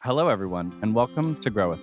Hello, everyone, and welcome to Grow With.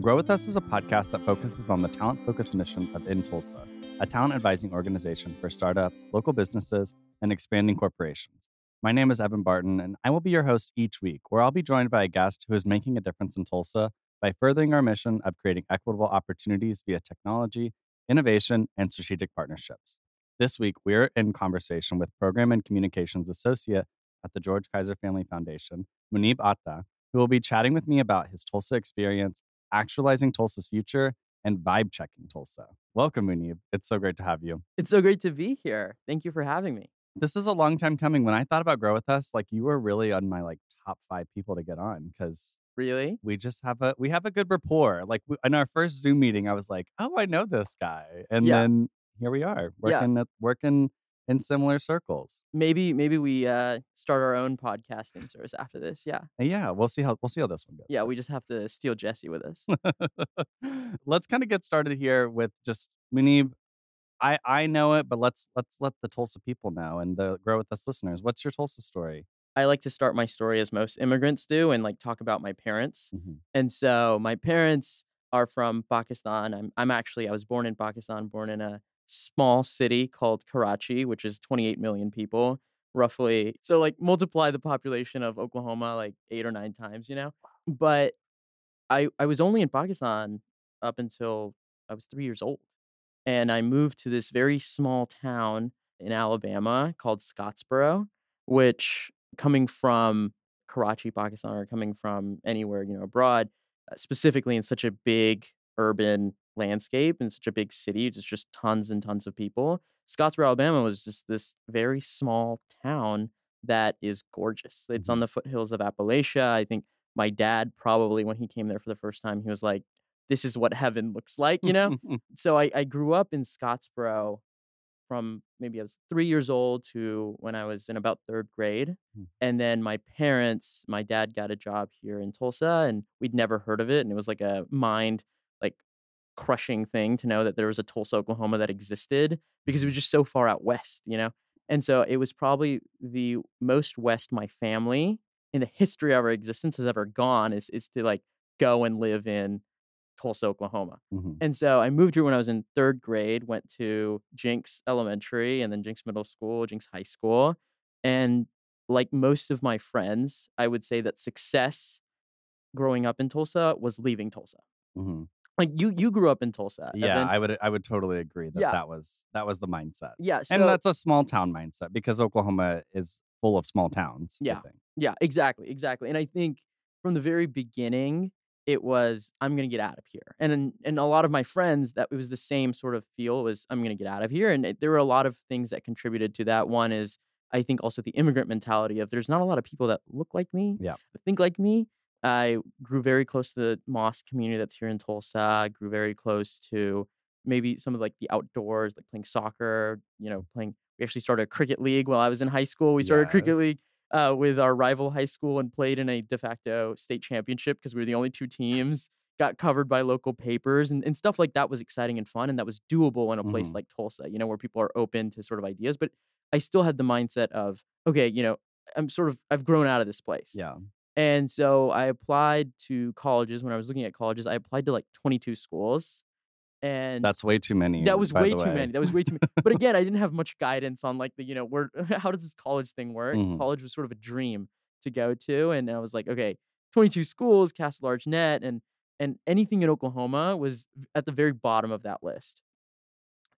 Grow With Us is a podcast that focuses on the talent focused mission of In Tulsa, a talent advising organization for startups, local businesses, and expanding corporations. My name is Evan Barton, and I will be your host each week, where I'll be joined by a guest who is making a difference in Tulsa by furthering our mission of creating equitable opportunities via technology, innovation, and strategic partnerships. This week, we're in conversation with Program and Communications Associate at the George Kaiser Family Foundation, Munib Atta, who will be chatting with me about his Tulsa experience, actualizing Tulsa's future, and vibe checking Tulsa. Welcome, Munib. It's so great to have you. It's so great to be here. Thank you for having me. This is a long time coming. When I thought about Grow With Us, like you were really on my like top five people to get on because Really? we just have a we have a good rapport. Like we, in our first Zoom meeting, I was like, "Oh, I know this guy," and Yeah. then here we are Yeah. working at, working in similar circles. Maybe maybe we uh, start our own podcasting service after this. Yeah. Yeah, we'll see how we'll see how this one goes. Yeah, we just have to steal Jesse with us. let's kind of get started here with just Munib. I I know it, but let's let's let the Tulsa people know and the Grow With Us listeners. What's your Tulsa story? I like to start my story as most immigrants do and like talk about my parents. Mhm. And so my parents are from Pakistan. I'm I'm actually I was born in Pakistan, born in a small city called Karachi, which is 28 million people roughly. So like multiply the population of Oklahoma like 8 or 9 times, you know. But I I was only in Pakistan up until I was 3 years old. And I moved to this very small town in Alabama called Scottsboro, which coming from Karachi, Pakistan, or coming from anywhere, you know, abroad, uh, specifically in such a big urban landscape in such a big city, just just tons and tons of people. Scottsboro, Alabama was just this very small town that is gorgeous. It's on the foothills of Appalachia. I think my dad probably when he came there for the first time, he was like, This is what heaven looks like, you know? so I, I grew up in Scottsboro from maybe I was three years old to when I was in about third grade. Hmm. And then my parents, my dad got a job here in Tulsa and we'd never heard of it. And it was like a mind crushing thing to know that there was a Tulsa, Oklahoma that existed because it was just so far out west, you know? And so it was probably the most west my family in the history of our existence has ever gone is is to like go and live in Tulsa, Oklahoma. Mhm. And so I moved here when I was in third grade, went to Jenks Elementary and then Jenks Middle School, Jenks High School. And like most of my friends, I would say that success growing up in Tulsa was leaving Tulsa. Mhm. Like you you grew up in Tulsa. Yeah, Evan. I would I would totally agree that Yeah. that was that was the mindset. yeah. So and that's a small town mindset because Oklahoma is full of small towns. Yeah. Yeah, exactly, exactly. And I think from the very beginning, it was I'm gonna get out of here. And then- and a lot of my friends that it was the same sort of feel was I'm gonna get out of here. And it, there were a lot of things that contributed to that. One is I think also the immigrant mentality of there's not a lot of people that look like me, Yeah. think like me. I grew very close to the mosque community that's here in Tulsa. I grew very close to maybe some of like the outdoors, like playing soccer, you know, playing we actually started a cricket league while I was in high school. We started a cricket league uh, with our rival high school and played in a de facto state championship because we were the only two teams. Got covered by local papers and, and stuff like that was exciting and fun. And that was doable in a place Mhm. like Tulsa, you know, where people are open to sort of ideas. But I still had the mindset of, okay, you know, I'm sort of, I've grown out of this place. Yeah. And so I applied to colleges. When I was looking at colleges, I applied to like 22 schools. And That's way too many. that was way too way. many. That was way too many. But again, I didn't have much guidance on like the, you know, where how does this college thing work? Mhm. College was sort of a dream to go to. And I was like, okay, 22 schools, cast a large net, and and anything in Oklahoma was at the very bottom of that list.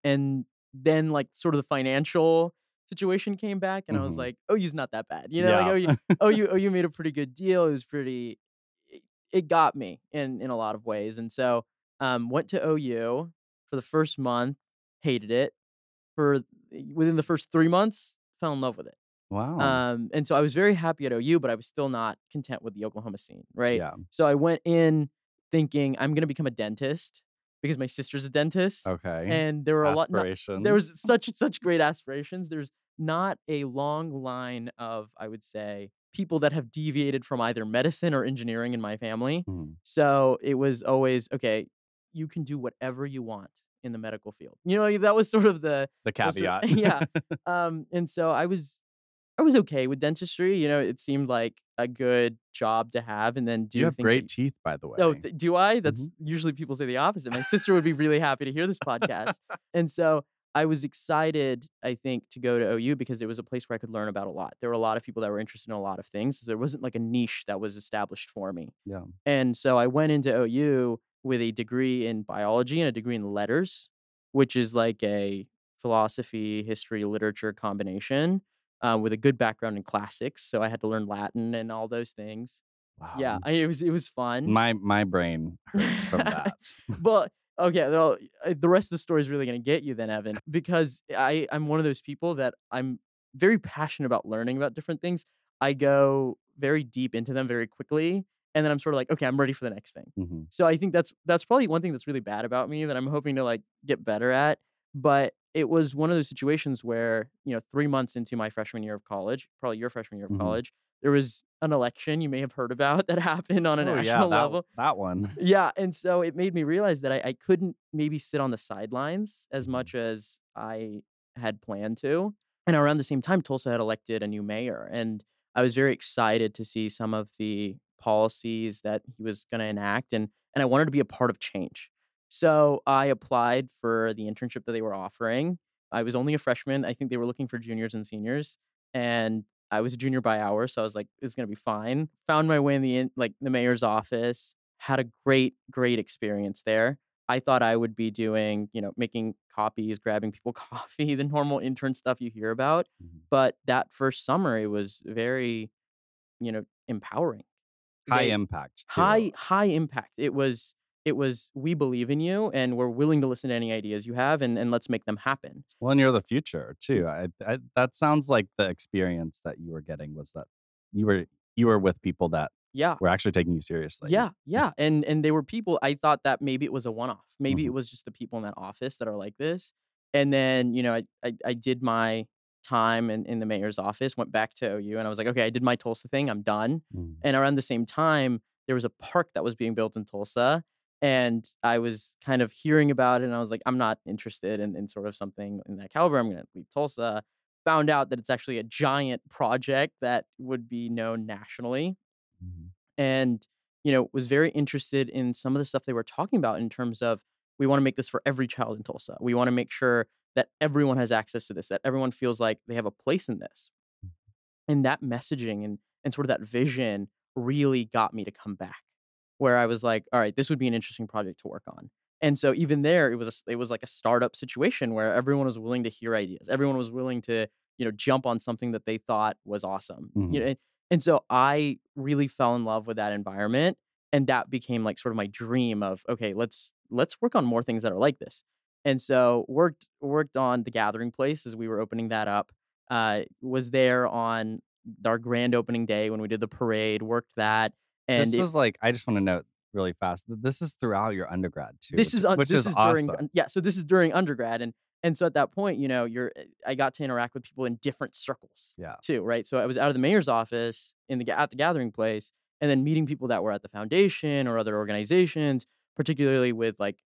And then like sort of the financial situation came back and I was Mhm. like, oh, you's not that bad. You know, like oh you oh you oh you made a pretty good deal. It was pretty it, it got me in in a lot of ways. And so um went to OU for the first month, hated it. For within the first three months, fell in love with it. wow. Um, and so I was very happy at OU, but I was still not content with the Oklahoma scene, right? Yeah. So I went in thinking I'm gonna become a dentist because my sister's a dentist. Okay. And there were a lot not, there was such such great aspirations. There's not a long line of, I would say, people that have deviated from either medicine or engineering in my family. Mhm. So it was always okay, you can do whatever you want in the medical field. You know, that was sort of the The was sort- caveat. yeah. um, and so I was I was okay with dentistry. You know, it seemed like a good job to have, and then do you have things that great teeth, by the way. Oh, th- do I? That's Mm-hmm. usually people say the opposite. My sister would be really happy to hear this podcast. and so I was excited, I think, to go to OU because it was a place where I could learn about a lot. There were a lot of people that were interested in a lot of things. So there wasn't like a niche that was established for me. Yeah. And so I went into OU with a degree in biology and a degree in letters, which is like a philosophy, history, literature combination. Uh, with a good background in classics, so I had to learn Latin and all those things. Wow. Yeah, I, it was it was fun My my brain hurts from that. but okay, well, uh, the rest of the story is really going to get you then, Evan, because I I'm one of those people that I'm very passionate about learning about different things. I go very deep into them very quickly, and then I'm sort of like, okay, I'm ready for the next thing. Mhm. So I think that's that's probably one thing that's really bad about me that I'm hoping to like get better at. But it was one of those situations where you know, three months into my freshman year of college, probably your freshman year of Mhm. college, there was an election you may have heard about that happened on a Oh, national yeah, that, level. that one. Yeah, and so it made me realize that I, I couldn't maybe sit on the sidelines as Mhm. much as I had planned to. And around the same time, Tulsa had elected a new mayor, and I was very excited to see some of the policies that he was going to enact, and and I wanted to be a part of change. So I applied for the internship that they were offering. I was only a freshman. I think they were looking for juniors and seniors, and I was a junior by hour, so I was like, it's gonna be fine. Found my way in the in, like the mayor's office. Had a great, great experience there. I thought I would be doing, you know, making copies, grabbing people coffee, the normal intern stuff you hear about. Mhm. But that first summer, it was very, you know, empowering. High They- impact. Too. high high impact it was it was we believe in you and we're willing to listen to any ideas you have and, and let's make them happen Well, and you're the future too. I, I, that sounds like the experience that you were getting was that you were you were with people that yeah were actually taking you seriously. yeah yeah and and they were people i thought that maybe it was a one-off maybe Mhm. it was just the people in that office that are like this and then you know i i, I did my time in, in the mayor's office went back to ou and i was like okay i did my tulsa thing i'm done Mhm. And around the same time, there was a park that was being built in Tulsa. And I was kind of hearing about it. And I was like, I'm not interested in, in sort of something in that caliber. I'm going to leave Tulsa. Found out that it's actually a giant project that would be known nationally. Mhm. And, you know, was very interested in some of the stuff they were talking about in terms of we want to make this for every child in Tulsa. We want to make sure that everyone has access to this, that everyone feels like they have a place in this. And that messaging and and sort of that vision really got me to come back where i was like all right this would be an interesting project to work on and so even there it was a, it was like a startup situation where everyone was willing to hear ideas everyone was willing to you know jump on something that they thought was awesome Mhm. you know and, and so i really fell in love with that environment and that became like sort of my dream of okay let's let's work on more things that are like this and so worked worked on the gathering place as we were opening that up uh, was there on our grand opening day when we did the parade, worked that. And this it- was like I just want to note really fast. This is throughout your undergrad too. this is un- which this is, during awesome. un- yeah, so this is during undergrad and and so at that point, you know, you're eh, I got to interact with people in different circles Yeah. too, right? So I was out of the mayor's office in the at the gathering place and then meeting people that were at the foundation or other organizations, particularly with like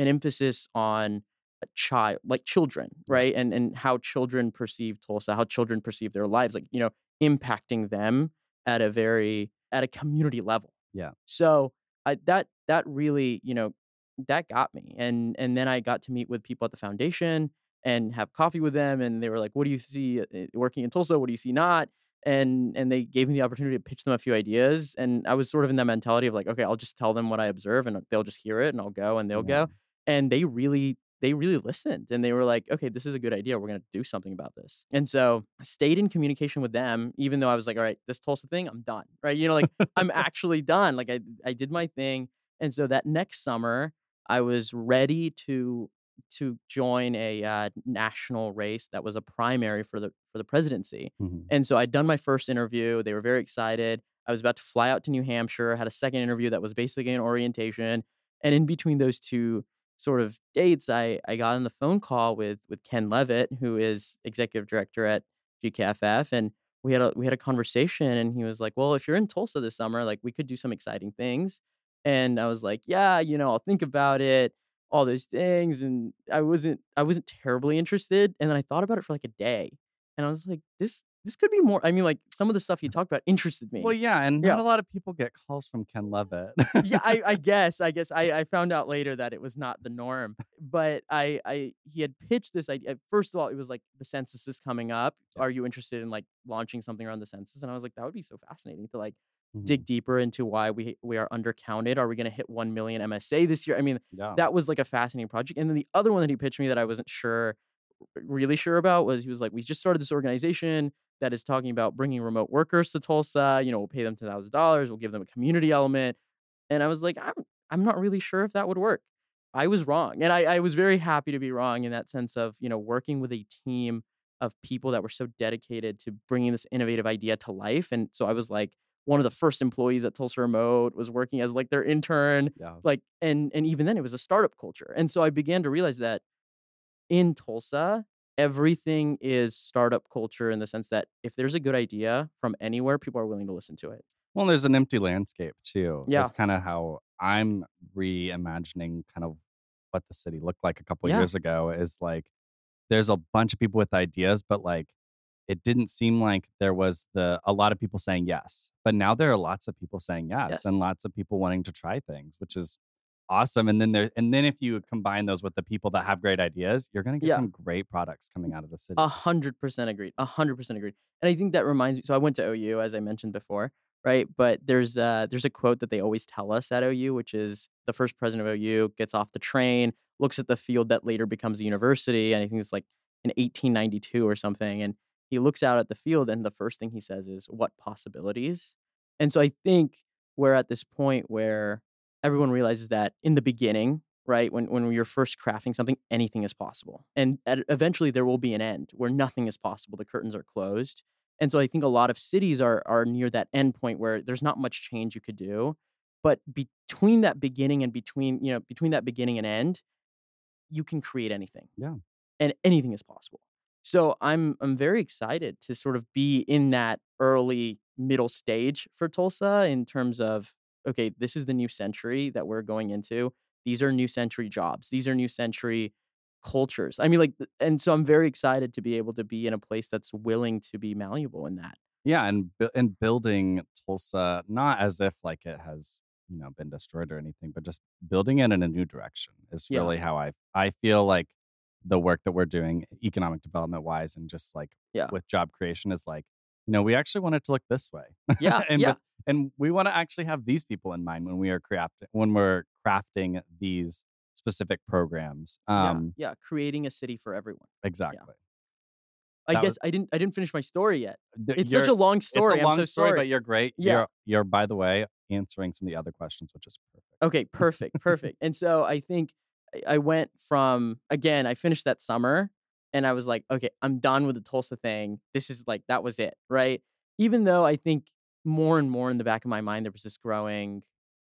an emphasis on a child like children, right? And and how children perceive Tulsa, how children perceive their lives, like, you know, impacting them at a very at a community level. Yeah. So I that that really, you know, that got me. And and then I got to meet with people at the foundation and have coffee with them and they were like, "What do you see uh, working in Tulsa? What do you see not?" And and they gave me the opportunity to pitch them a few ideas and I was sort of in that mentality of like, "Okay, I'll just tell them what I observe and they'll just hear it and I'll go and they'll Yeah. go." And they really they really listened and they were like, "Okay, this is a good idea. We're going to do something about this." And so, stayed in communication with them even though I was like, "All right, this Tulsa thing, I'm done." Right? You know, like I'm actually done. Like I I did my thing. And so that next summer, I was ready to to join a uh, national race that was a primary for the for the presidency. Mhm. And so I'd done my first interview. They were very excited. I was about to fly out to New Hampshire, had a second interview that was basically an orientation. And in between those two sort of dates, I, I got on the phone call with with Ken Levit, who is executive director at GKFF. And we had a we had a conversation and he was like, Well, if you're in Tulsa this summer, like we could do some exciting things. And I was like, Yeah, you know, I'll think about it. all those things and I wasn't I wasn't terribly interested and then I thought about it for like a day and I was like this this could be more I mean like some of the stuff he talked about interested me. Well, yeah, and Yeah. not a lot of people get calls from Ken Levit. yeah, I, I guess. I guess I, I found out later that it was not the norm. But I, I he had pitched this idea. First of all, it was like the census is coming up. Are you interested in like launching something around the census? And I was like, that would be so fascinating to like Mhm. dig deeper into why we we are undercounted. Are we going to hit one million MSA this year? I mean, Yeah. that was like a fascinating project. And then the other one that he pitched me that I wasn't sure, really sure about was he was like, we just started this organization that is talking about bringing remote workers to Tulsa. You know, we'll pay them ten thousand dollars. We'll give them a community element. And I was like, I'm I'm not really sure if that would work. I was wrong, and I, I was very happy to be wrong in that sense of you know working with a team of people that were so dedicated to bringing this innovative idea to life. And so I was like one of the first employees at Tulsa Remote was working as like their intern yeah. like and and even then it was a startup culture and so i began to realize that in tulsa everything is startup culture in the sense that if there's a good idea from anywhere people are willing to listen to it Well, there's an empty landscape too. Yeah. That's kind of how I'm reimagining kind of what the city looked like a couple Yeah. years ago is like there's a bunch of people with ideas, but like it didn't seem like there was the a lot of people saying yes. But now there are lots of people saying yes, Yes. and lots of people wanting to try things, which is awesome. And then there and then if you combine those with the people that have great ideas, you're gonna get Yeah. some great products coming out of the city. A hundred percent agreed. A hundred percent agreed. And I think that reminds me. So I went to OU, as I mentioned before, right? But there's uh there's a quote that they always tell us at OU, which is the first president of OU gets off the train, looks at the field that later becomes a university, and I think it's like in 1892 or something, and he looks out at the field, and the first thing he says is, "What possibilities?" And so I think we're at this point where everyone realizes that in the beginning, right, when when you're first crafting something, anything is possible, and at, eventually there will be an end where nothing is possible. The curtains are closed, and so I think a lot of cities are are near that end point where there's not much change you could do, but between that beginning and between you know between that beginning and end, you can create anything. Yeah. and anything is possible. So I'm I'm very excited to sort of be in that early middle stage for Tulsa in terms of okay, this is the new century that we're going into. These are new century jobs. These are new century cultures. I mean like and so I'm very excited to be able to be in a place that's willing to be malleable in that. Yeah, and and building Tulsa not as if like it has you know been destroyed or anything, but just building it in a new direction is Yeah. really how I I feel like the work that we're doing economic development wise and just like Yeah. with job creation is like you know we actually want it to look this way. Yeah, and yeah. but- and we want to actually have these people in mind when we are crafting when we're crafting these specific programs. yeah, Um, yeah, creating a city for everyone. exactly. I That guess was- I didn't I didn't finish my story yet. It's such a long story. It's a long I'm so story, sorry. but you're great. Yeah. You're, you're, by the way, answering some of the other questions, which is perfect. Okay, perfect, perfect. and so I think I went from again, I finished that summer and I was like, okay, I'm done with the Tulsa thing. This is like that was it, right? Even though I think more and more in the back of my mind there was this growing,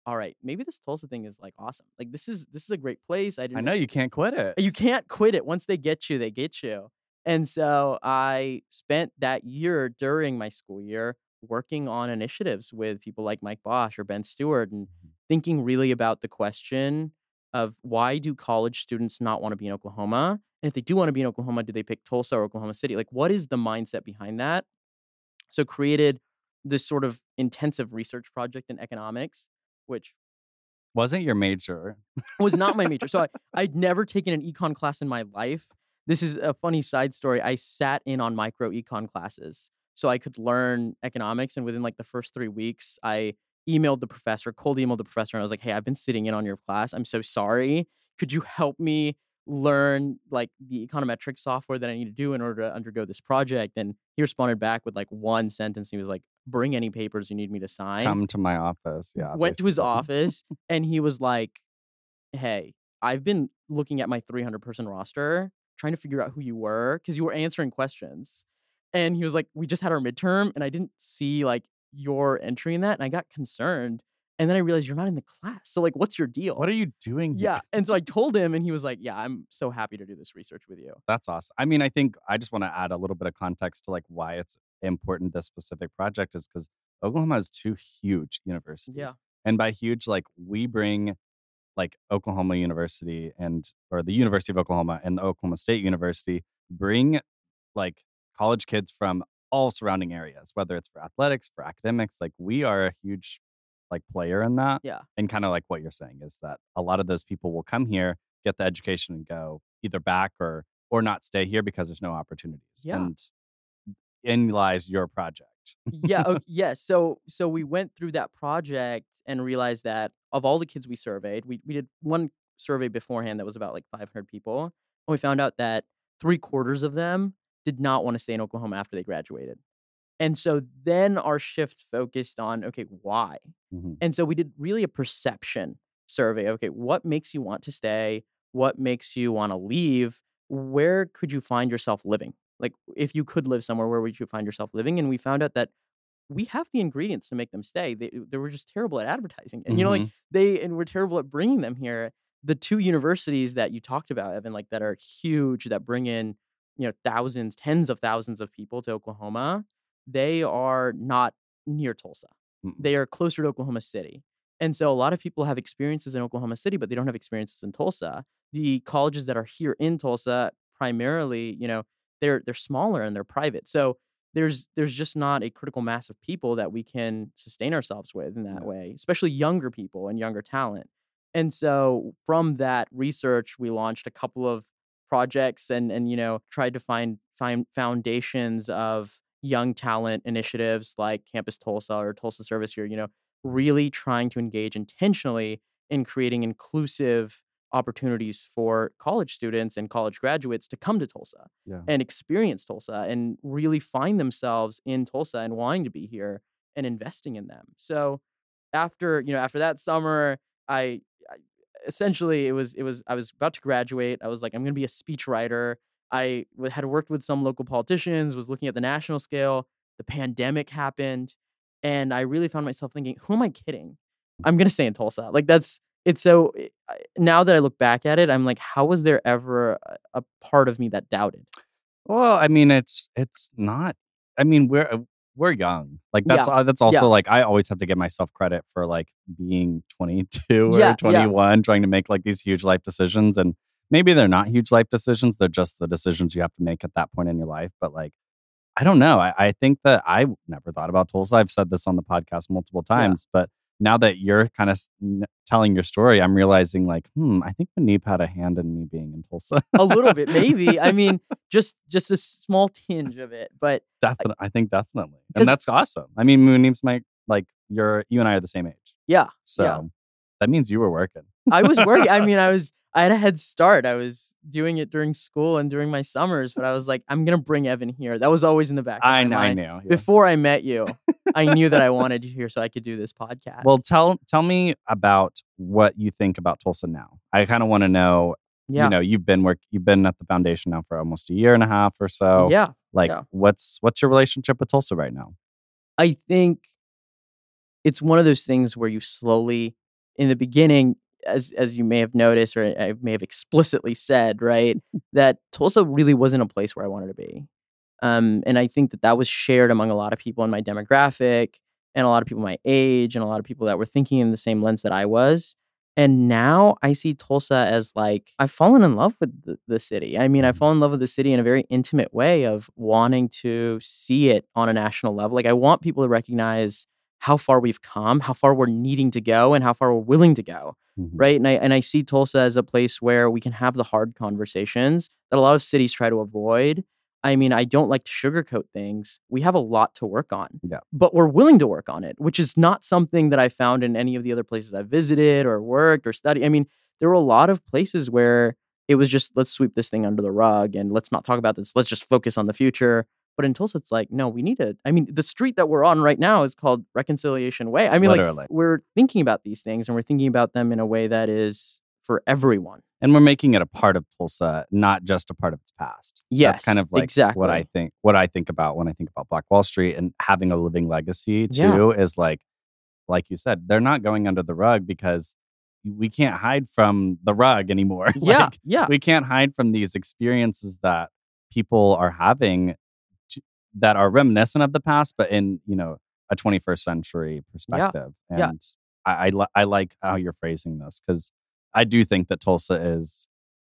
all right, maybe this Tulsa thing is like awesome. Like this is this is a great place. I I know you can't quit it. you can't quit it. Once they get you, they get you. And so I spent that year during my school year working on initiatives with people like Mike Bosch or Ben Stewart and Mhm. thinking really about the question of why do college students not want to be in Oklahoma? And if they do want to be in Oklahoma, do they pick Tulsa or Oklahoma City? Like, what is the mindset behind that? So created this sort of intensive research project in economics, which Wasn't your major? was not my major. So I, I'd never taken an econ class in my life. This is a funny side story. I sat in on micro econ classes so I could learn economics. And within like the first three weeks, I emailed the professor, cold emailed the professor, and I was like, hey, I've been sitting in on your class. I'm so sorry. Could you help me learn like the econometric software that I need to do in order to undergo this project? And he responded back with like one sentence. He was like, bring any papers you need me to sign Come to my office. Yeah. went to his office and he was like, "Hey, I've been looking at my 300 person roster, trying to figure out who you were because you were answering questions." And he was like, "We just had our midterm, and I didn't see like your entry in that, and I got concerned. And then I realized you're not in the class. So like, what's your deal?" What are you doing? here? yeah. And so I told him, and he was like, "Yeah, I'm so happy to do this research with you." That's awesome. I mean, I think I just want to add a little bit of context to like why it's important this specific project is because Oklahoma has two huge universities. Yeah. And by huge, like we bring like Oklahoma University and or the University of Oklahoma and the Oklahoma State University bring like college kids from all surrounding areas, whether it's for athletics, for academics. Like we are a huge like player in that. Yeah. And kind of like what you're saying is that a lot of those people will come here, get the education and go either back or or not stay here because there's no opportunities. Yeah. And in lies your project. yeah. Okay, yes. So so we went through that project and realized that of all the kids we surveyed, we we did one survey beforehand that was about like 500 people, and we found out that three quarters of them did not want to stay in Oklahoma after they graduated. And so then our shift focused on okay, why? Mhm. And so we did really a perception survey. Okay, what makes you want to stay? What makes you want to leave? Where could you find yourself living? Like, if you could live somewhere, where would you find yourself living? And we found out that we have the ingredients to make them stay. They, they were just terrible at advertising. And, you know, like, Mhm. they, and we're terrible at bringing them here. The two universities that you talked about, Evan, like, that are huge, that bring in, you know, thousands, tens of thousands of people to Oklahoma, they are not near Tulsa Mm-mm. they are closer to Oklahoma City. And so a lot of people have experiences in Oklahoma City, but they don't have experiences in Tulsa. The colleges that are here in Tulsa primarily, you know, they're they're smaller and they're private. So there's there's just not a critical mass of people that we can sustain ourselves with in that Yeah. way, especially younger people and younger talent. And so from that research, we launched a couple of projects and and you know tried to find find foundations of young talent initiatives like Campus Tulsa or Tulsa Service Year, you know, really trying to engage intentionally in creating inclusive opportunities for college students and college graduates to come to Tulsa Yeah. and experience Tulsa and really find themselves in Tulsa and wanting to be here and investing in them. So after, you know, after that summer, I, I essentially it was it was I was about to graduate. I was like I'm going to be a speechwriter. I had worked with some local politicians, was looking at the national scale. The pandemic happened, and I really found myself thinking, "Who am I kidding? I'm gonna stay in Tulsa." Like that's it's so. I- Now that I look back at it, I'm like, how was there ever a, part of me that doubted? Well, I mean, it's it's not. I mean, we're uh, we're young. Like that's uh, that's also yeah. like I always have to give myself credit for like being 22 Yeah, yeah. or 21, trying to make like these huge life decisions, and maybe they're not huge life decisions. They're just the decisions you have to make at that point in your life. But like, I don't know. I, I think that I never thought about Tulsa. I've said this on the podcast multiple times, but now that you're kind of telling your story, I'm realizing like, hmm, I think Munib had a hand in me being in Tulsa. A little bit, maybe. I mean, just just a small tinge of it, but Definitely, I think definitely, and that's awesome. I mean, Munib's my like you're you and I are the same age, yeah, so that means you were working. I was working. I mean, I was I had a head start. I was doing it during school and during my summers, but I was like, I'm gonna bring Evan here. That was always in the back. Of I my know, I knew. yeah. Before I met you, I knew that I wanted you here so I could do this podcast. Well, tell tell me about what you think about Tulsa now. I kind of want to know. yeah, You know, you've been work, you've been at the foundation now for almost a year and a half or so. yeah. Like, yeah. what's what's your relationship with Tulsa right now? I think it's one of those things where you slowly, in the beginning, as as you may have noticed or I may have explicitly said, right, that Tulsa really wasn't a place where I wanted to be, um, and I think that that was shared among a lot of people in my demographic and a lot of people my age and a lot of people that were thinking in the same lens that I was. And now I see Tulsa as like I've fallen in love with the, the city. I mean, I've fallen in love with the city in a very intimate way of wanting to see it on a national level. Like I want people to recognize how far we've come, how far we're needing to go, and how far we're willing to go. Mhm. Right. And I and I see Tulsa as a place where we can have the hard conversations that a lot of cities try to avoid. I mean, I don't like to sugarcoat things. We have a lot to work on. Yeah. But we're willing to work on it, which is not something that I found in any of the other places I've visited or worked or studied. I mean, there were a lot of places where it was just let's sweep this thing under the rug and let's not talk about this. Let's just focus on the future. But in Tulsa, it's like, no, we need it. I mean, the street that we're on right now is called Reconciliation Way. I mean, like we're thinking about these things and we're thinking about them in a way that is for everyone. and we're making it a part of Tulsa, not just a part of its past. Yes, that's kind of like exactly. what I think. What I think about when I think about Black Wall Street and having a living legacy Yeah. too is like, like you said, they're not going under the rug because we can't hide from the rug anymore. Yeah, Like, yeah, we can't hide from these experiences that people are having that are reminiscent of the past, but in you know a 21st century perspective. yeah. And I I, li- I like how you're phrasing this because I do think that Tulsa is,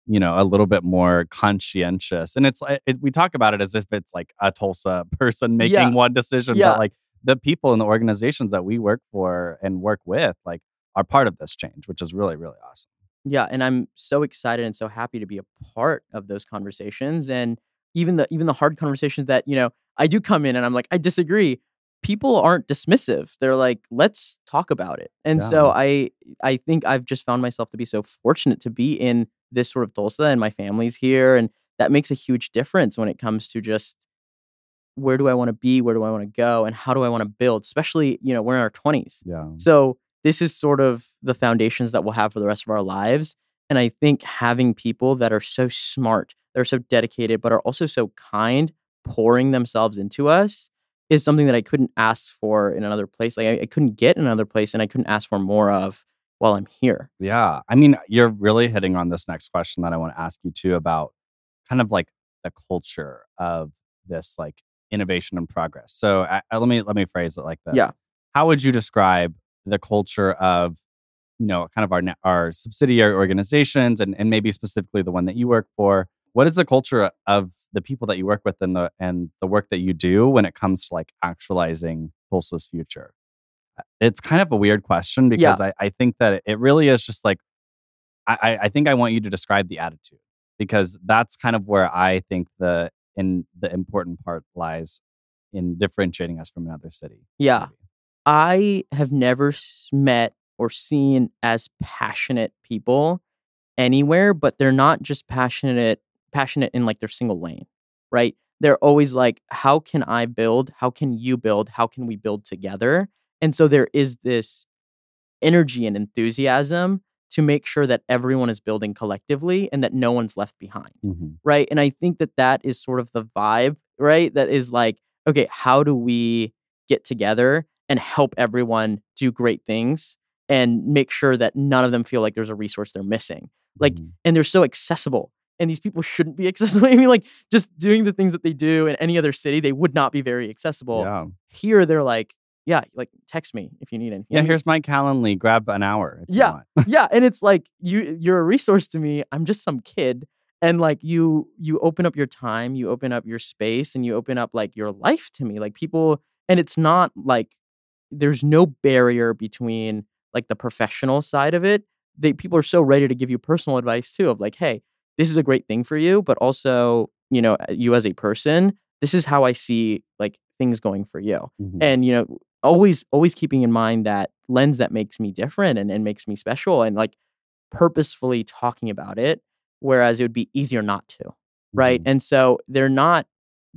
you know, a little bit more conscientious, and it's eh, it, we talk about it as if it's like a Tulsa person making Yeah. one decision, Yeah. but like the people in the organizations that we work for and work with, like, are part of this change, which is really really awesome. Yeah, and I'm so excited and so happy to be a part of those conversations and even the even the hard conversations that, you know, I do come in and I'm like, I disagree. People aren't dismissive. They're like, let's talk about it. And so I I think I've just found myself to be so fortunate to be in this sort of Tulsa and my family's here and that makes a huge difference when it comes to just where do I want to be, where do I want to go and how do I want to build, especially, you know, we're in our 20s. Yeah, So this is sort of the foundations that we'll have for the rest of our lives. And I think having people that are so smart, that are so dedicated, but are also so kind, pouring themselves into us is something that I couldn't ask for in another place. Like I, I couldn't get in another place and I couldn't ask for more of while I'm here. yeah. I mean, you're really hitting on this next question that I want to ask you too about kind of like the culture of this like innovation and progress. So I, I- let me let me phrase it like this. Yeah. How would you describe the culture of you know kind of our our subsidiary organizations and and maybe specifically the one that you work for? What is the culture of the people that you work with and the and the work that you do when it comes to like actualizing Tulsa's future? Uh, It's kind of a weird question because I, I think that it really is just like I, I- I think I want you to describe the attitude because that's kind of where I think the in the important part lies in differentiating us from another city. Yeah. maybe. I have never met or seen as passionate people anywhere, but they're not just passionate passionate in like their single lane, right? They're always like, how can I build? How can you build? How can we build together? And so there is this energy and enthusiasm to make sure that everyone is building collectively and that no one's left behind Mhm. right? And I think that that is sort of the vibe, right? That is like, okay, how do we get together and help everyone do great things and make sure that none of them feel like there's a resource they're missing? Like, Mhm. and they're so accessible. And these people shouldn't be accessible. I mean, like, just doing the things that they do in any other city, they would not be very accessible. yeah, Here, they're like, yeah, like, text me if you need anything. yeah. Here's my Calendly. Grab an hour. Yeah. yeah and it's like you you're a resource to me i'm just some kid and like you you open up your time you open up your space and you open up like your life to me like people and it's not like there's no barrier between like the professional side of it they people are so ready to give you personal advice too of like hey this is a great thing for you but also you know you as a person this is how i see like things going for you Mhm. and you know always always keeping in mind that lens that makes me different and, and makes me special and like purposefully talking about it whereas it would be easier not to right Mhm. and so they're not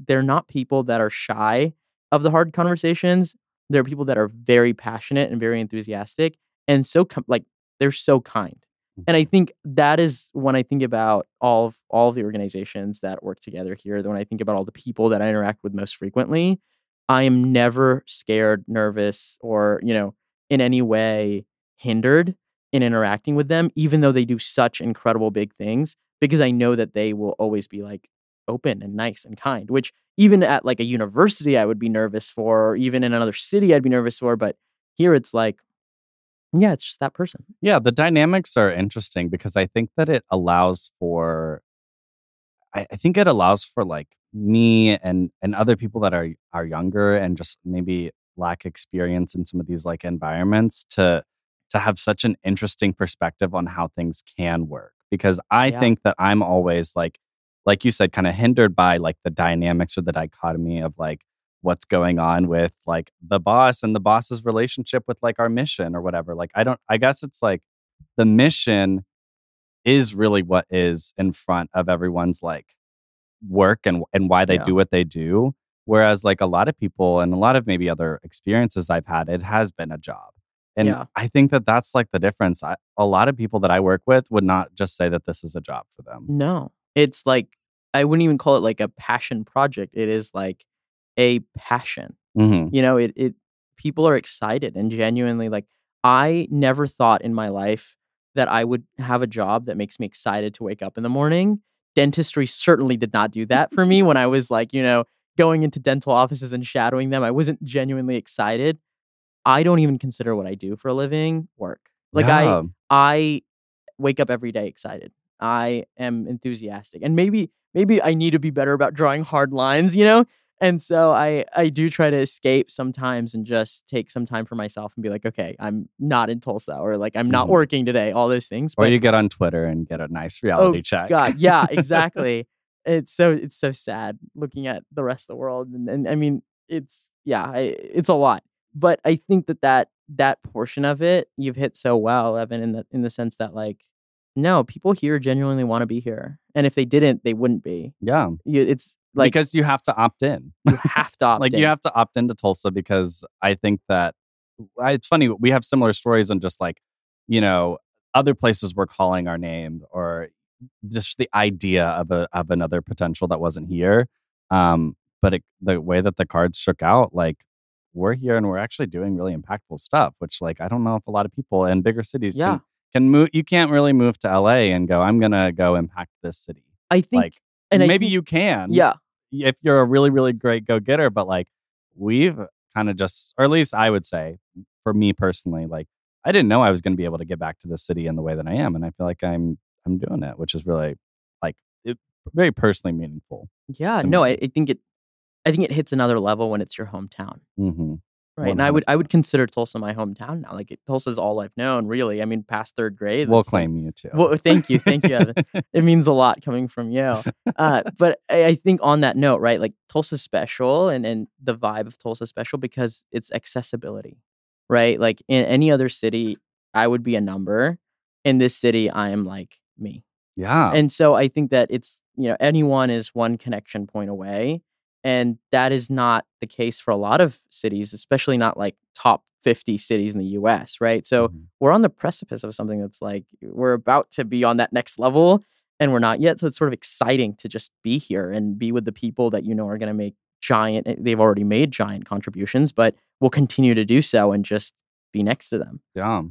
they're not people that are shy of the hard conversations they're people that are very passionate and very enthusiastic and so com- like they're so kind and i think that is when i think about all of all of the organizations that work together here when i think about all the people that i interact with most frequently i am never scared nervous or you know in any way hindered in interacting with them even though they do such incredible big things because i know that they will always be like open and nice and kind which even at like a university i would be nervous for or even in another city i'd be nervous for but here it's like yeah it's just that person Yeah, the dynamics are interesting because I think that it allows for I, I think it allows for like me and and other people that are are younger and just maybe lack experience in some of these like environments to to have such an interesting perspective on how things can work because I Yeah. think that I'm always like like you said kind of hindered by like the dynamics or the dichotomy of like what's going on with like the boss and the boss's relationship with like our mission or whatever like I don't I guess it's like the mission is really what is in front of everyone's like work and and why they Yeah. do what they do whereas like a lot of people and a lot of maybe other experiences I've had it has been a job and Yeah. I think that that's like the difference I, a lot of people that I work with would not just say that this is a job for them No, it's like I wouldn't even call it like a passion project. It is like a passion. hmm You know, it it people are excited and genuinely like I never thought in my life that I would have a job that makes me excited to wake up in the morning. Dentistry certainly did not do that for me when I was like, you know, going into dental offices and shadowing them. I wasn't genuinely excited. I don't even consider what I do for a living work. Like I I wake up every day excited. I am enthusiastic. And maybe maybe I need to be better about drawing hard lines, you know? And so I I do try to escape sometimes and just take some time for myself and be like, okay, I'm not in Tulsa or like I'm not Mhm. working today, all those things. Or you get on Twitter and get a nice reality check. Oh, God, yeah, exactly. it's so it's so sad looking at the rest of the world, and, and I mean, it's yeah, I, it's a lot. But I think that that that portion of it you've hit so well, Evan, in the in the sense that like, no, people here genuinely want to be here, and if they didn't, they wouldn't be. yeah. You, it's like because you have to opt in. you have to opt like in. you have to opt into Tulsa because I think that it's funny we have similar stories on just like you know other places we're calling our name or just the idea of a of another potential that wasn't here. Um, but it, the way that the cards shook out, like we're here and we're actually doing really impactful stuff, which like I don't know if a lot of people in bigger cities Yeah. can, can move. You can't really move to LA and go, I'm gonna go impact this city. I think, like and maybe think- you can, yeah, if you're a really really great go getter but like we've kind of just or at least i would say for me personally like i didn't know i was going to be able to get back to the city in the way that i am and i feel like i'm i'm doing it which is really like it, very personally meaningful yeah. No. I, I think it, I think it hits another level when it's your hometown. hmm Right. And I would I would consider Tulsa my hometown now. Like Tulsa's all I've known, really. I mean, past third grade. we'll claim you too Well, thank you, thank you. It means a lot coming from you. Uh, but I, I think on that note, right, like Tulsa's special and, and the vibe of Tulsa special because it's accessibility, right? Like in any other city, I would be a number. In this city, I am like me. yeah And so I think that it's, you know, anyone is one connection point away. And that is not the case for a lot of cities, especially not like top 50 cities in the US, right? So Mhm. we're on the precipice of something that's like we're about to be on that next level and we're not yet. So it's sort of exciting to just be here and be with the people that you know are going to make giant, eh, they've already made giant contributions, but will continue to do so and just be next to them. yeah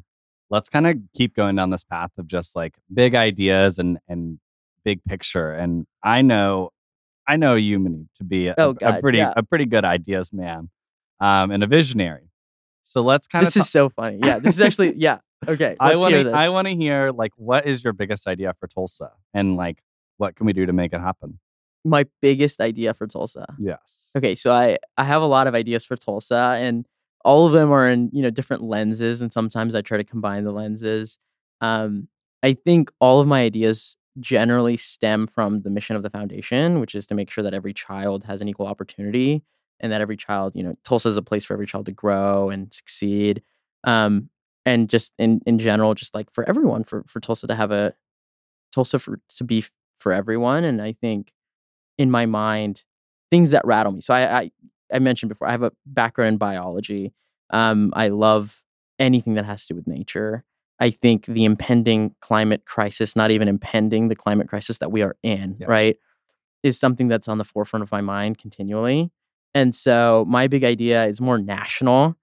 let's kind of keep going down this path of just like big ideas and and big picture and i know i know you Munib, to be a, Oh, a God, pretty yeah. a pretty good ideas man um and a visionary so let's kind of This is so funny. Yeah, this is actually, yeah. Okay. I want to. I want to hear like what is your biggest idea for Tulsa, and like what can we do to make it happen? My biggest idea for Tulsa. Yes. Okay, so I I have a lot of ideas for Tulsa, and all of them are in you know different lenses, and sometimes I try to combine the lenses. Um, I think all of my ideas generally stem from the mission of the foundation, which is to make sure that every child has an equal opportunity, and that every child, you know, Tulsa is a place for every child to grow and succeed. Um, and just in in general, just like for everyone, for for Tulsa to have a Tulsa for to be for everyone, and I think in my mind things that rattle me. So I, I I mentioned before I have a background in biology. Um, I love anything that has to do with nature. I think the impending climate crisis, not even impending, the climate crisis that we are in, Yeah. right, is something that's on the forefront of my mind continually. And so my big idea is more national.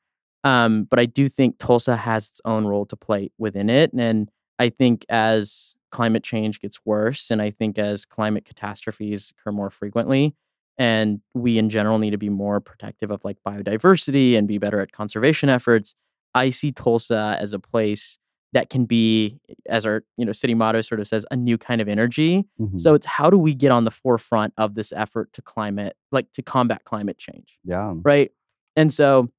Um, but I do think Tulsa has its own role to play within it. And I think as climate change gets worse, and I think as climate catastrophes occur more frequently, and we in general need to be more protective of like biodiversity and be better at conservation efforts, I see Tulsa as a place that can be, as our you know city motto sort of says, a new kind of energy. Mhm. So it's how do we get on the forefront of this effort to climate, like to combat climate change yeah. right? And so,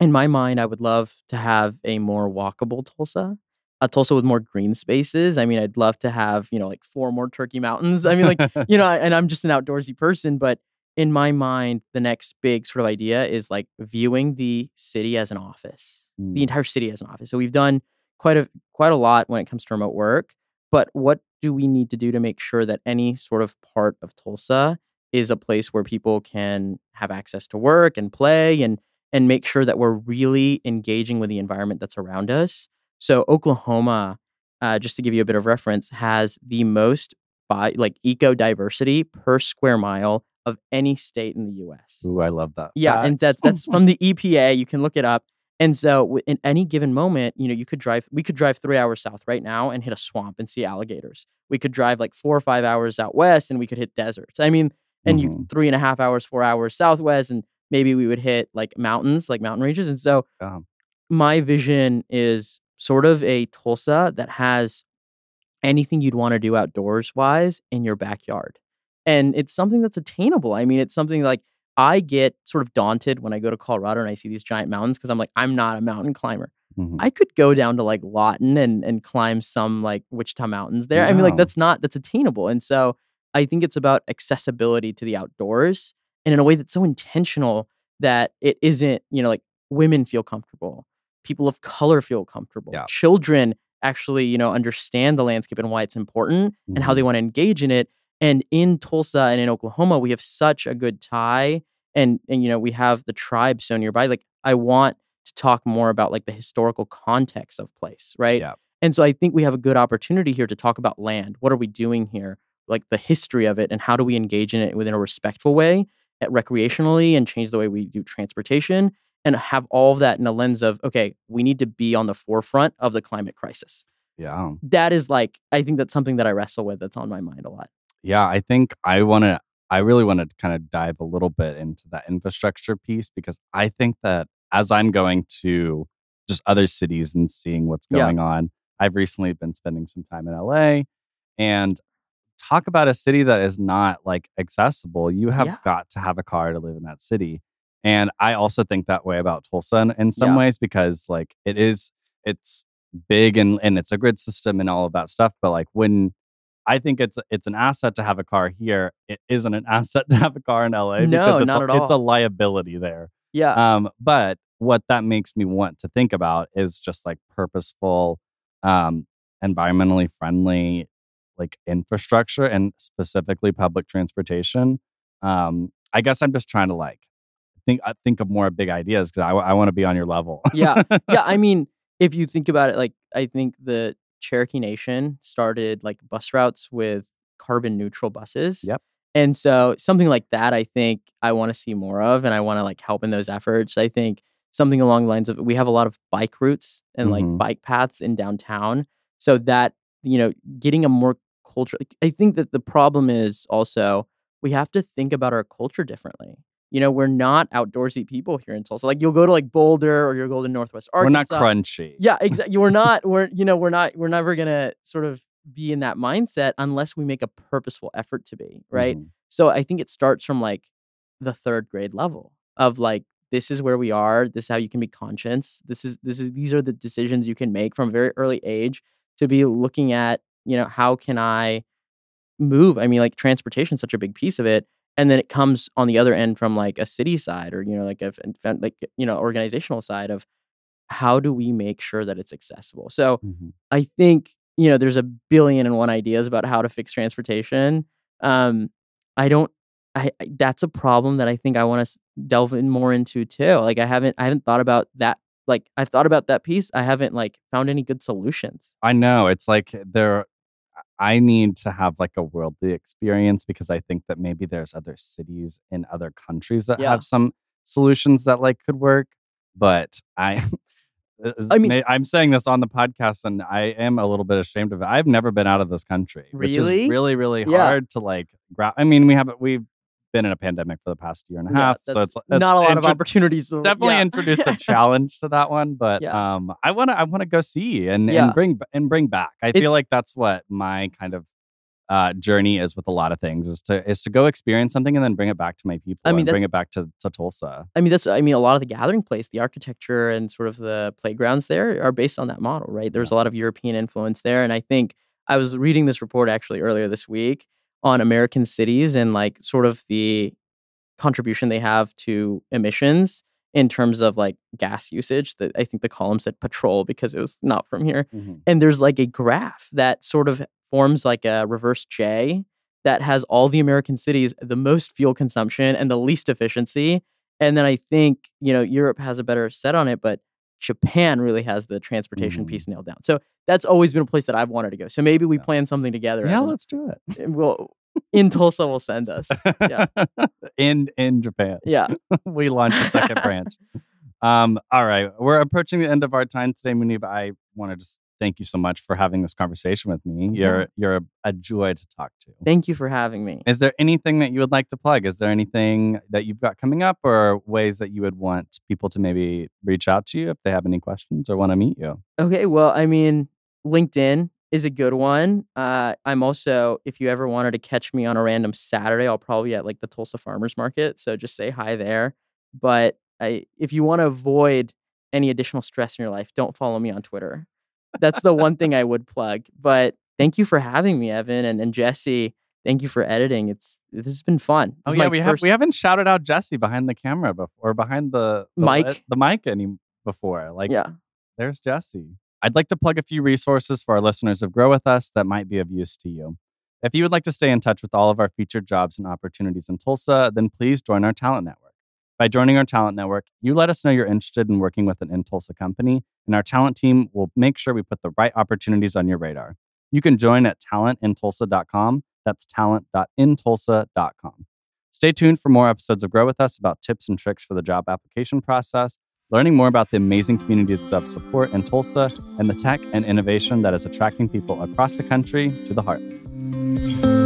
in my mind, I would love to have a more walkable Tulsa, a Tulsa with more green spaces. I mean, I'd love to have you know like four more Turkey Mountains. I mean, like you know, and I'm just an outdoorsy person, but in my mind, the next big sort of idea is like viewing the city as an office, Mm. the entire city as an office. So we've done quite a quite a lot when it comes to remote work, but what do we need to do to make sure that any sort of part of Tulsa is a place where people can have access to work and play and and make sure that we're really engaging with the environment that's around us. So Oklahoma, uh, just to give you a bit of reference, has the most bi- like eco diversity per square mile of any state in the U.S. Ooh, I love that. Yeah, and that's that's from the EPA. You can look it up. And so, in any given moment, you know, you could drive. We could drive three hours south right now and hit a swamp and see alligators. We could drive like four or five hours out west and we could hit deserts. I mean, and you Mhm. three and a half hours, four hours southwest, and maybe we would hit like mountains, like mountain ranges. And so, Yeah. my vision is sort of a Tulsa that has anything you'd want to do outdoors wise in your backyard. And it's something that's attainable. I mean, it's something like I get sort of daunted when I go to Colorado and I see these giant mountains because I'm like, I'm not a mountain climber. Mhm. I could go down to like Lawton and and climb some like Wichita Mountains there. I mean, like that's not that's attainable. And so I think it's about accessibility to the outdoors and in a way that's so intentional that it isn't, you know, like women feel comfortable, people of color feel comfortable, Yeah. children actually, you know, understand the landscape and why it's important and how they want to engage in it. And in Tulsa and in Oklahoma, we have such a good tie and and you know, we have the tribe so nearby. Like I want to talk more about like the historical context of place, right? Yeah. And so I think we have a good opportunity here to talk about land. What are we doing here? Like the history of it and how do we engage in it within a respectful way, at recreationally and change the way we do transportation and have all of that in a lens of okay, we need to be on the forefront of the climate crisis. Yeah. That is like I think that's something that I wrestle with that's on my mind a lot. Yeah, I think I want to, I really want to kind of dive a little bit into that infrastructure piece because I think that as I'm going to just other cities and seeing what's Yeah. going on, I've recently been spending some time in LA and talk about a city that is not like accessible. You have Yeah. got to have a car to live in that city. And I also think that way about Tulsa in, in some Yeah. ways because like it is, it's big and, and it's a grid system and all of that stuff. But like when I think it's it's an asset to have a car here. It isn't an asset to have a car in LA because No, it's, not a, at it's a liability there. Yeah. Um, but what that makes me want to think about is just like purposeful, um, environmentally friendly, like infrastructure and specifically public transportation. Um, I guess I'm just trying to like think I think of more big ideas because I, want to be on your level. yeah yeah i mean if you think about it like i think the cherokee nation started like bus routes with carbon neutral buses Yep. and so something like that i think i want to see more of and i want to like help in those efforts i think something along the lines of we have a lot of bike routes and like Mhm. bike paths in downtown so that you know getting a more culture i think that the problem is also we have to think about our culture differently you know, we're not outdoorsy people here in Tulsa. Like you'll go to like Boulder or you'll go to Northwest Arkansas. We're not crunchy. Yeah, exactly. We're not. We're you know we're not. We're never gonna sort of be in that mindset unless we make a purposeful effort to be right. Mhm. So I think it starts from like the third grade level of like this is where we are. This is how you can be conscious. This is this is these are the decisions you can make from a very early age to be looking at you know how can I move. I mean like transportation is such a big piece of it. And then it comes on the other end from like a city side or you know like a like you know organizational side of how do we make sure that it's accessible. So Mhm. I think you know there's a billion and one ideas about how to fix transportation. Um, I don't. I, I that's a problem that I think I want to delve in more into too. Like I haven't I haven't thought about that. Like I've thought about that piece. I haven't like found any good solutions. I know. It's like there I need to have like a worldly experience because I think that maybe there's other cities in other countries that Yeah. have some solutions that like could work. But I, uh, I mean, I'm saying this on the podcast and I am a little bit ashamed of it. I've never been out of this country, which is really, really Yeah. hard to like grab. I mean, we have we've been in a pandemic for the past year and a Yeah, half. so it's, it's not a lot of opportunities. to- definitely yeah. introduced a challenge to that one but Yeah. um i want to i want to go see and, Yeah. and bring and bring back i It's- feel like that's what my kind of uh journey is with a lot of things is to is to go experience something and then bring it back to my people I mean, and bring it back to, to tulsa I mean, that's I mean, a lot of the gathering place, the architecture and sort of the playgrounds there are based on that model, right? There's a lot of European influence there, and I think I was reading this report actually earlier this week on American cities and like sort of the contribution they have to emissions in terms of like gas usage. That I think the column said patrol because it was not from here, mm-hmm. and there's like a graph that sort of forms like a reverse J that has all the American cities the most fuel consumption and the least efficiency. And then I think, you know, Europe has a better set on it, but Japan really has the transportation Mhm. piece nailed down. So that's always been a place that I've wanted to go. So maybe we Yeah. plan something together. yeah Evan. let's do it And we'll in Tulsa will send us. Yeah. in in japan Yeah. we launched a second branch um all right we're approaching the end of our time today munib i want to just thank you so much for having this conversation with me you're you're a, a joy to talk to Thank you for having me. Is there anything that you would like to plug? Is there anything that you've got coming up or ways that you would want people to maybe reach out to you if they have any questions or want to meet you? Okay, well, I mean, LinkedIn is a good one. Uh, I'm also, if you ever wanted to catch me on a random Saturday, I'll probably be at like the Tulsa Farmers Market. So just say hi there. But I, if you want to avoid any additional stress in your life, don't follow me on Twitter. That's the one thing I would plug. But thank you for having me, Evan and, and Jesse. Thank you for editing. It's this has been fun. This Oh yeah, we have we haven't shouted out Jesse behind the camera before, or behind the, the Mic. the mic any before. Like yeah. there's Jesse. I'd like to plug a few resources for our listeners of Grow With Us that might be of use to you. If you would like to stay in touch with all of our featured jobs and opportunities in Tulsa, then please join our talent network. By joining our talent network, you let us know you're interested in working with an in Tulsa company, and our talent team will make sure we put the right opportunities on your radar. You can join at talentintulsa.com. That's talent.intulsa.com. Stay tuned for more episodes of Grow With Us about tips and tricks for the job application process, learning more about the amazing communities of support in Tulsa, and the tech and innovation that is attracting people across the country to the Heartland.